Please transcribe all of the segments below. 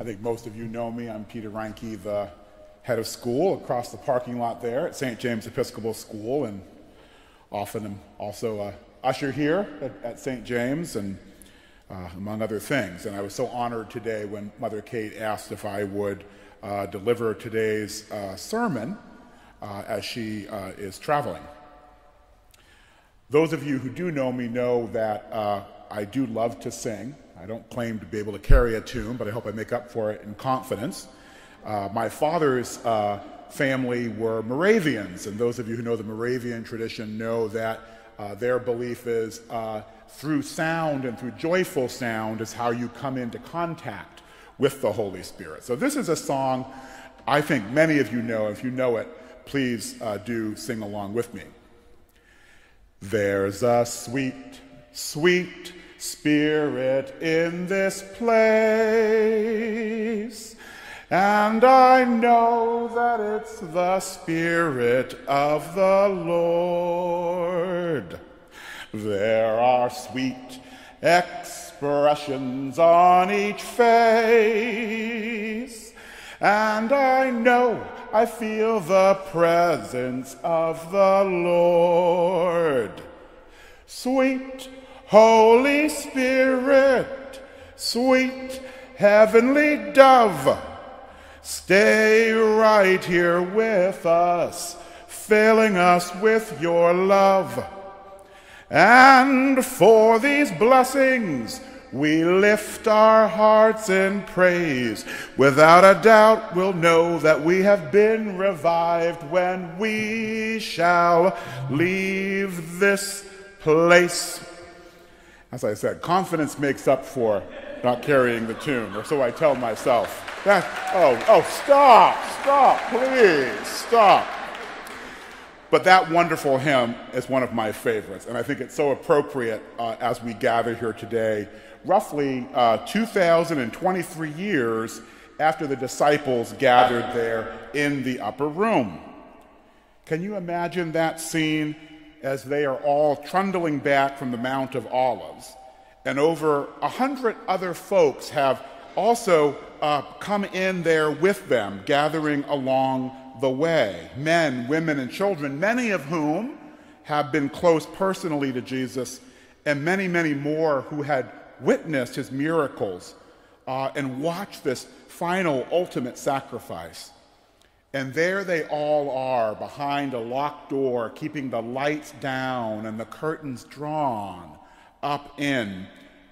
I think most of you know me. I'm Peter Reinke, the head of school across the parking lot there at St. James Episcopal School, and often I'm also a usher here at, at St. James, and uh, among other things. And I was so honored today when Mother Kate asked if I would uh, deliver today's uh, sermon uh, as she uh, is traveling. Those of you who do know me know that uh, I do love to sing. I don't claim to be able to carry a tune, but I hope I make up for it in confidence. Uh, my father's uh, family were Moravians, and those of you who know the Moravian tradition know that uh, their belief is uh, through sound and through joyful sound is how you come into contact with the Holy Spirit. So, this is a song I think many of you know. If you know it, please uh, do sing along with me. There's a sweet, sweet Spirit in this place. And I know that it's the Spirit of the Lord. There are sweet expressions on each face. And I know I feel the presence of the Lord. Sweet Holy Spirit, sweet heavenly dove, stay right here with us, filling us with your love. And for these blessings, we lift our hearts in praise. Without a doubt, we'll know that we have been revived when we shall leave this place. As I said, confidence makes up for not carrying the tune, or so I tell myself. That, oh, oh, stop, stop, please, stop. But that wonderful hymn is one of my favorites, and I think it's so appropriate uh, as we gather here today, roughly uh, 2,023 years after the disciples gathered there in the upper room. Can you imagine that scene as they are all trundling back from the Mount of Olives. And over a hundred other folks have also uh, come in there with them, gathering along the way men, women, and children, many of whom have been close personally to Jesus, and many, many more who had witnessed his miracles uh, and watched this final, ultimate sacrifice. And there they all are behind a locked door, keeping the lights down and the curtains drawn up in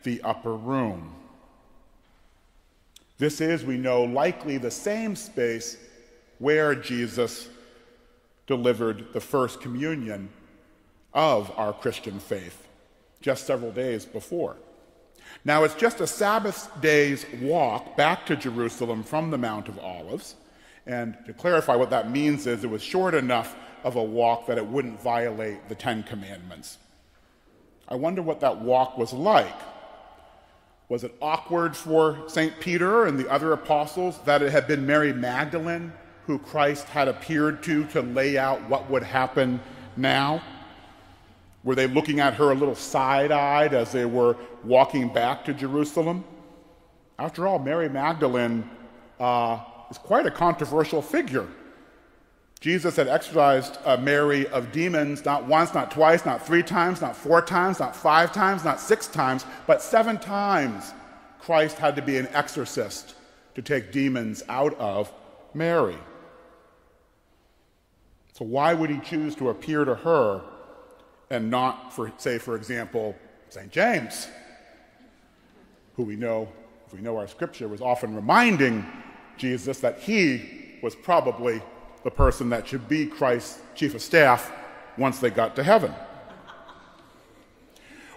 the upper room. This is, we know, likely the same space where Jesus delivered the first communion of our Christian faith just several days before. Now, it's just a Sabbath day's walk back to Jerusalem from the Mount of Olives. And to clarify what that means is it was short enough of a walk that it wouldn't violate the Ten Commandments. I wonder what that walk was like. Was it awkward for St. Peter and the other apostles that it had been Mary Magdalene who Christ had appeared to to lay out what would happen now? Were they looking at her a little side eyed as they were walking back to Jerusalem? After all, Mary Magdalene uh, is quite a controversial figure. Jesus had exorcised uh, Mary of demons not once, not twice, not three times, not four times, not five times, not six times, but seven times Christ had to be an exorcist to take demons out of Mary. So, why would he choose to appear to her and not, for, say, for example, St. James, who we know, if we know our scripture, was often reminding Jesus that he was probably the person that should be Christ's chief of staff once they got to heaven.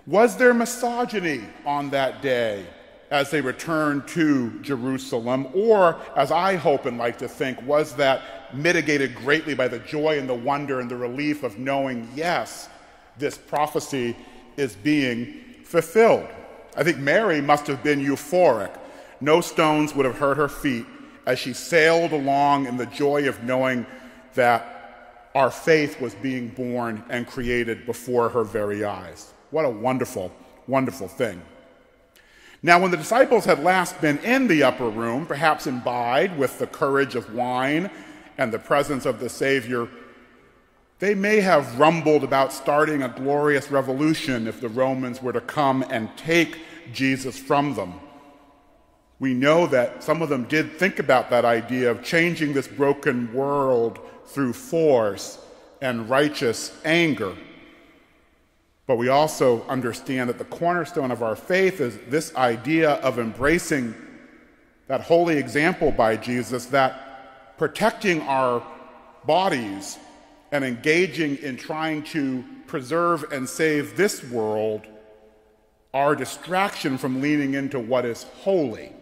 Was there misogyny on that day as they returned to Jerusalem? Or, as I hope and like to think, was that mitigated greatly by the joy and the wonder and the relief of knowing, yes, this prophecy is being fulfilled? I think Mary must have been euphoric. No stones would have hurt her feet as she sailed along in the joy of knowing that our faith was being born and created before her very eyes. What a wonderful, wonderful thing. Now, when the disciples had last been in the upper room, perhaps imbibed with the courage of wine and the presence of the Savior, they may have rumbled about starting a glorious revolution if the Romans were to come and take Jesus from them. We know that some of them did think about that idea of changing this broken world through force and righteous anger. But we also understand that the cornerstone of our faith is this idea of embracing that holy example by Jesus that protecting our bodies and engaging in trying to preserve and save this world are distraction from leaning into what is holy.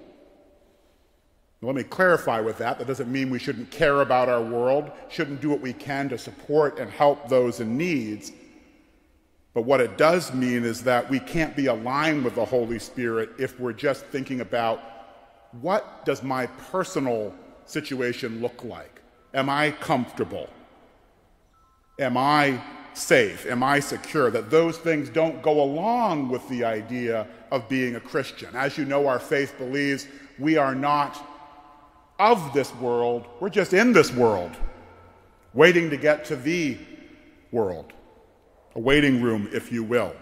Let me clarify with that. That doesn't mean we shouldn't care about our world, shouldn't do what we can to support and help those in needs. But what it does mean is that we can't be aligned with the Holy Spirit if we're just thinking about what does my personal situation look like? Am I comfortable? Am I safe? Am I secure? That those things don't go along with the idea of being a Christian. As you know, our faith believes we are not of this world, we're just in this world, waiting to get to the world a waiting room, if you will.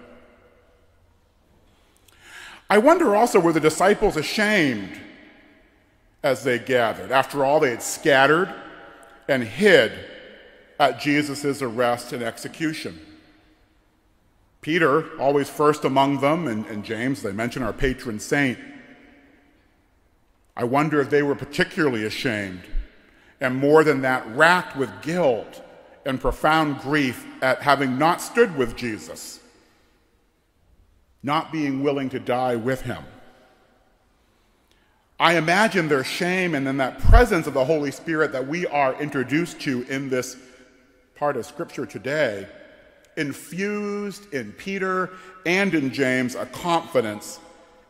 I wonder also were the disciples ashamed as they gathered? After all, they had scattered and hid at Jesus' arrest and execution. Peter, always first among them, and, and James, they mention our patron saint. I wonder if they were particularly ashamed and more than that, racked with guilt and profound grief at having not stood with Jesus, not being willing to die with him. I imagine their shame and then that presence of the Holy Spirit that we are introduced to in this part of Scripture today infused in Peter and in James a confidence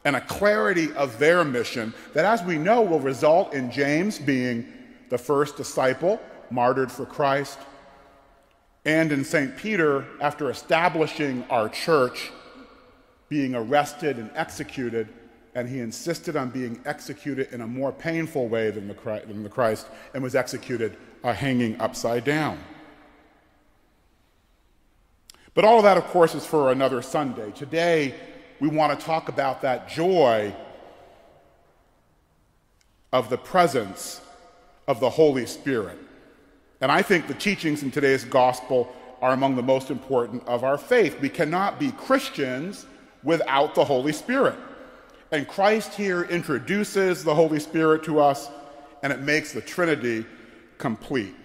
and a clarity of their mission that, as we know, will result in James being the first disciple martyred for Christ and in St. Peter, after establishing our church, being arrested and executed, and he insisted on being executed in a more painful way than the Christ, than the Christ and was executed uh, hanging upside down. But all of that, of course, is for another Sunday. Today, we want to talk about that joy of the presence of the Holy Spirit. And I think the teachings in today's gospel are among the most important of our faith. We cannot be Christians without the Holy Spirit. And Christ here introduces the Holy Spirit to us, and it makes the Trinity complete.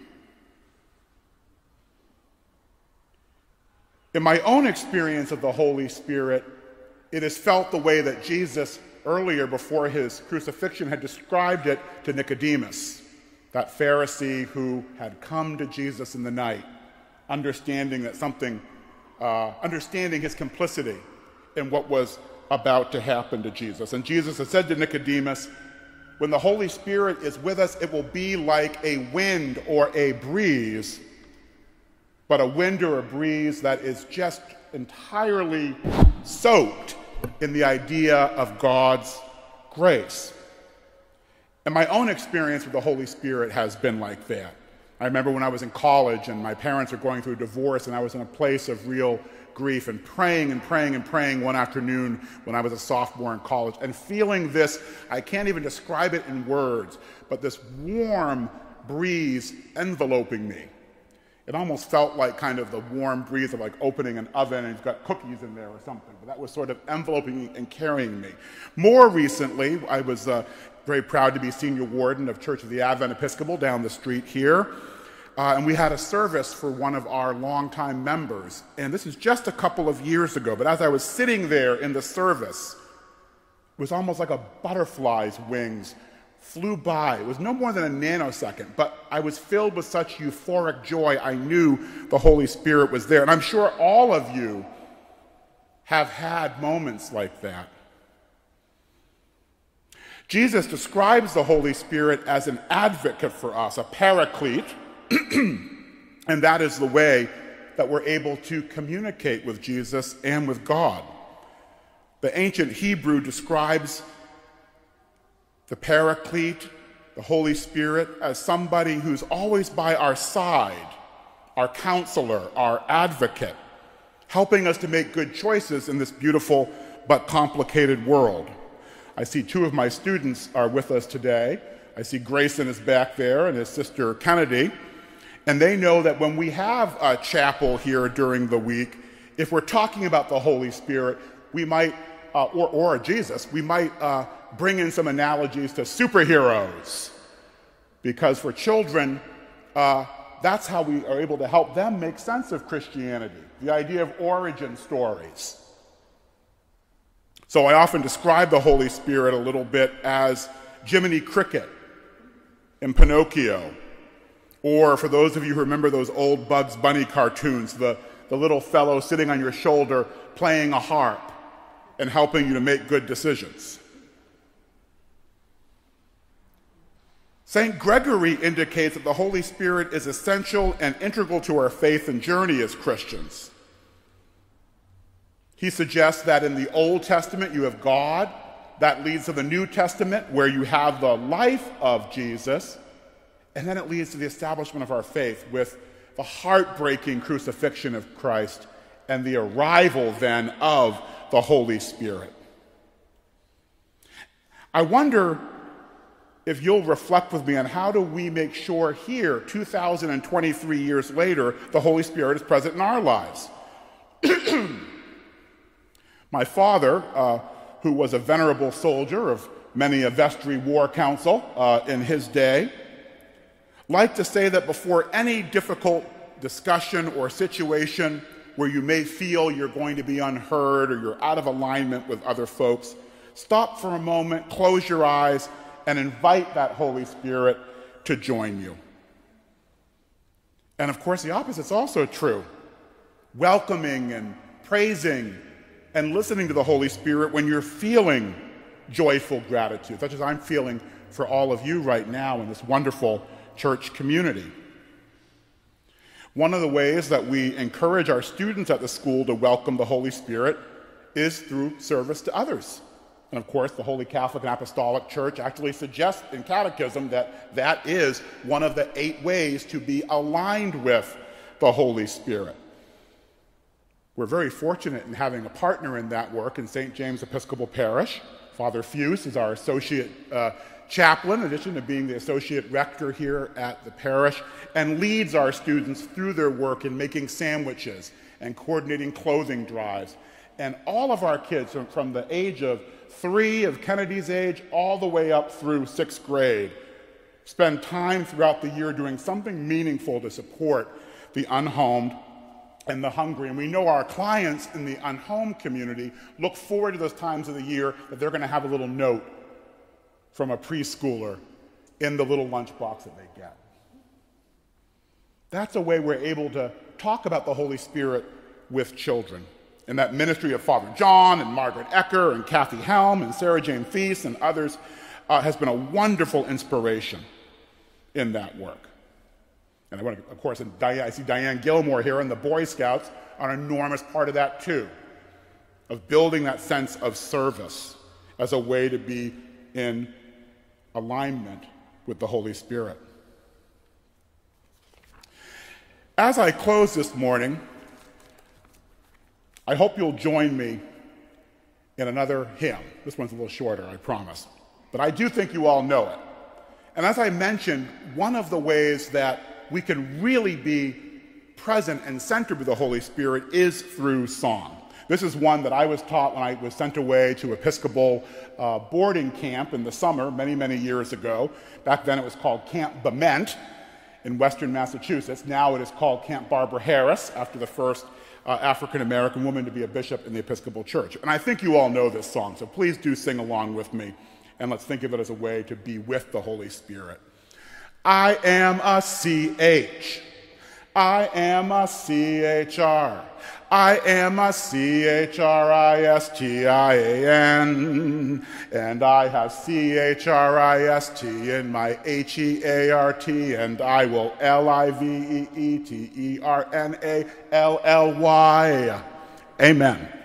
In my own experience of the Holy Spirit, it is felt the way that Jesus earlier before his crucifixion had described it to Nicodemus that Pharisee who had come to Jesus in the night, understanding that something, uh, understanding his complicity in what was about to happen to Jesus. And Jesus had said to Nicodemus, when the Holy Spirit is with us, it will be like a wind or a breeze, but a wind or a breeze that is just entirely soaked in the idea of God's grace. And my own experience with the Holy Spirit has been like that. I remember when I was in college and my parents were going through a divorce, and I was in a place of real grief and praying and praying and praying one afternoon when I was a sophomore in college and feeling this, I can't even describe it in words, but this warm breeze enveloping me. It almost felt like kind of the warm breeze of like opening an oven and you've got cookies in there or something. But that was sort of enveloping and carrying me. More recently, I was uh, very proud to be senior warden of Church of the Advent Episcopal down the street here. Uh, and we had a service for one of our longtime members. And this is just a couple of years ago. But as I was sitting there in the service, it was almost like a butterfly's wings flew by. It was no more than a nanosecond, but I was filled with such euphoric joy. I knew the Holy Spirit was there. And I'm sure all of you have had moments like that. Jesus describes the Holy Spirit as an advocate for us, a paraclete, and that is the way that we're able to communicate with Jesus and with God. The ancient Hebrew describes the Paraclete, the Holy Spirit, as somebody who's always by our side, our counselor, our advocate, helping us to make good choices in this beautiful but complicated world. I see two of my students are with us today. I see Grayson is back there and his sister Kennedy. And they know that when we have a chapel here during the week, if we're talking about the Holy Spirit, we might, uh, or, or Jesus, we might uh, bring in some analogies to superheroes. Because for children, uh, that's how we are able to help them make sense of Christianity the idea of origin stories. So I often describe the Holy Spirit a little bit as Jiminy Cricket in Pinocchio or for those of you who remember those old Bugs Bunny cartoons, the, the little fellow sitting on your shoulder playing a harp and helping you to make good decisions. St. Gregory indicates that the Holy Spirit is essential and integral to our faith and journey as Christians. He suggests that in the Old Testament you have God, that leads to the New Testament where you have the life of Jesus, and then it leads to the establishment of our faith with the heartbreaking crucifixion of Christ and the arrival then of the Holy Spirit. I wonder if you'll reflect with me on how do we make sure here, 2023 years later, the Holy Spirit is present in our lives. My father, uh, who was a venerable soldier of many a vestry war council uh, in his day, like to say that before any difficult discussion or situation where you may feel you're going to be unheard or you're out of alignment with other folks, stop for a moment, close your eyes, and invite that Holy Spirit to join you. And of course, the opposite is also true. Welcoming and praising and listening to the Holy Spirit when you're feeling joyful gratitude, such as I'm feeling for all of you right now in this wonderful church community. One of the ways that we encourage our students at the school to welcome the Holy Spirit is through service to others. And of course, the Holy Catholic and Apostolic Church actually suggests in Catechism that that is one of the eight ways to be aligned with the Holy Spirit. We're very fortunate in having a partner in that work in St. James Episcopal Parish. Father Fuse is our associate uh, chaplain, in addition to being the associate rector here at the parish, and leads our students through their work in making sandwiches and coordinating clothing drives. And all of our kids, from, from the age of three, of Kennedy's age, all the way up through sixth grade, spend time throughout the year doing something meaningful to support the unhomed and the hungry. And we know our clients in the unhomed community look forward to those times of the year that they're going to have a little note from a preschooler in the little lunchbox that they get. That's a way we're able to talk about the Holy Spirit with children. And that ministry of Father John and Margaret Ecker and Kathy Helm and Sarah Jane Feast and others uh, has been a wonderful inspiration in that work. And I want to, of course, I see Diane Gilmore here, and the Boy Scouts are an enormous part of that too, of building that sense of service as a way to be in alignment with the Holy Spirit. As I close this morning, I hope you'll join me in another hymn. This one's a little shorter, I promise. But I do think you all know it. And as I mentioned, one of the ways that we can really be present and centered with the Holy Spirit is through song. This is one that I was taught when I was sent away to Episcopal uh, boarding camp in the summer many, many years ago. Back then it was called Camp Bement in western Massachusetts. Now it is called Camp Barbara Harris after the first uh, African American woman to be a bishop in the Episcopal Church. And I think you all know this song, so please do sing along with me and let's think of it as a way to be with the Holy Spirit. I am a CH. I am a CHR. I am a C H R I S T I A N, and I have C H R I S T in my H E A R T, and I will L I V E E T E R N A L L Y. Amen.